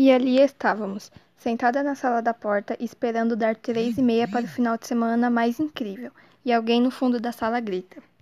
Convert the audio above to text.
E ali estávamos, sentada na sala da porta, esperando dar três e meia para o final de semana mais incrível, e alguém no fundo da sala grita.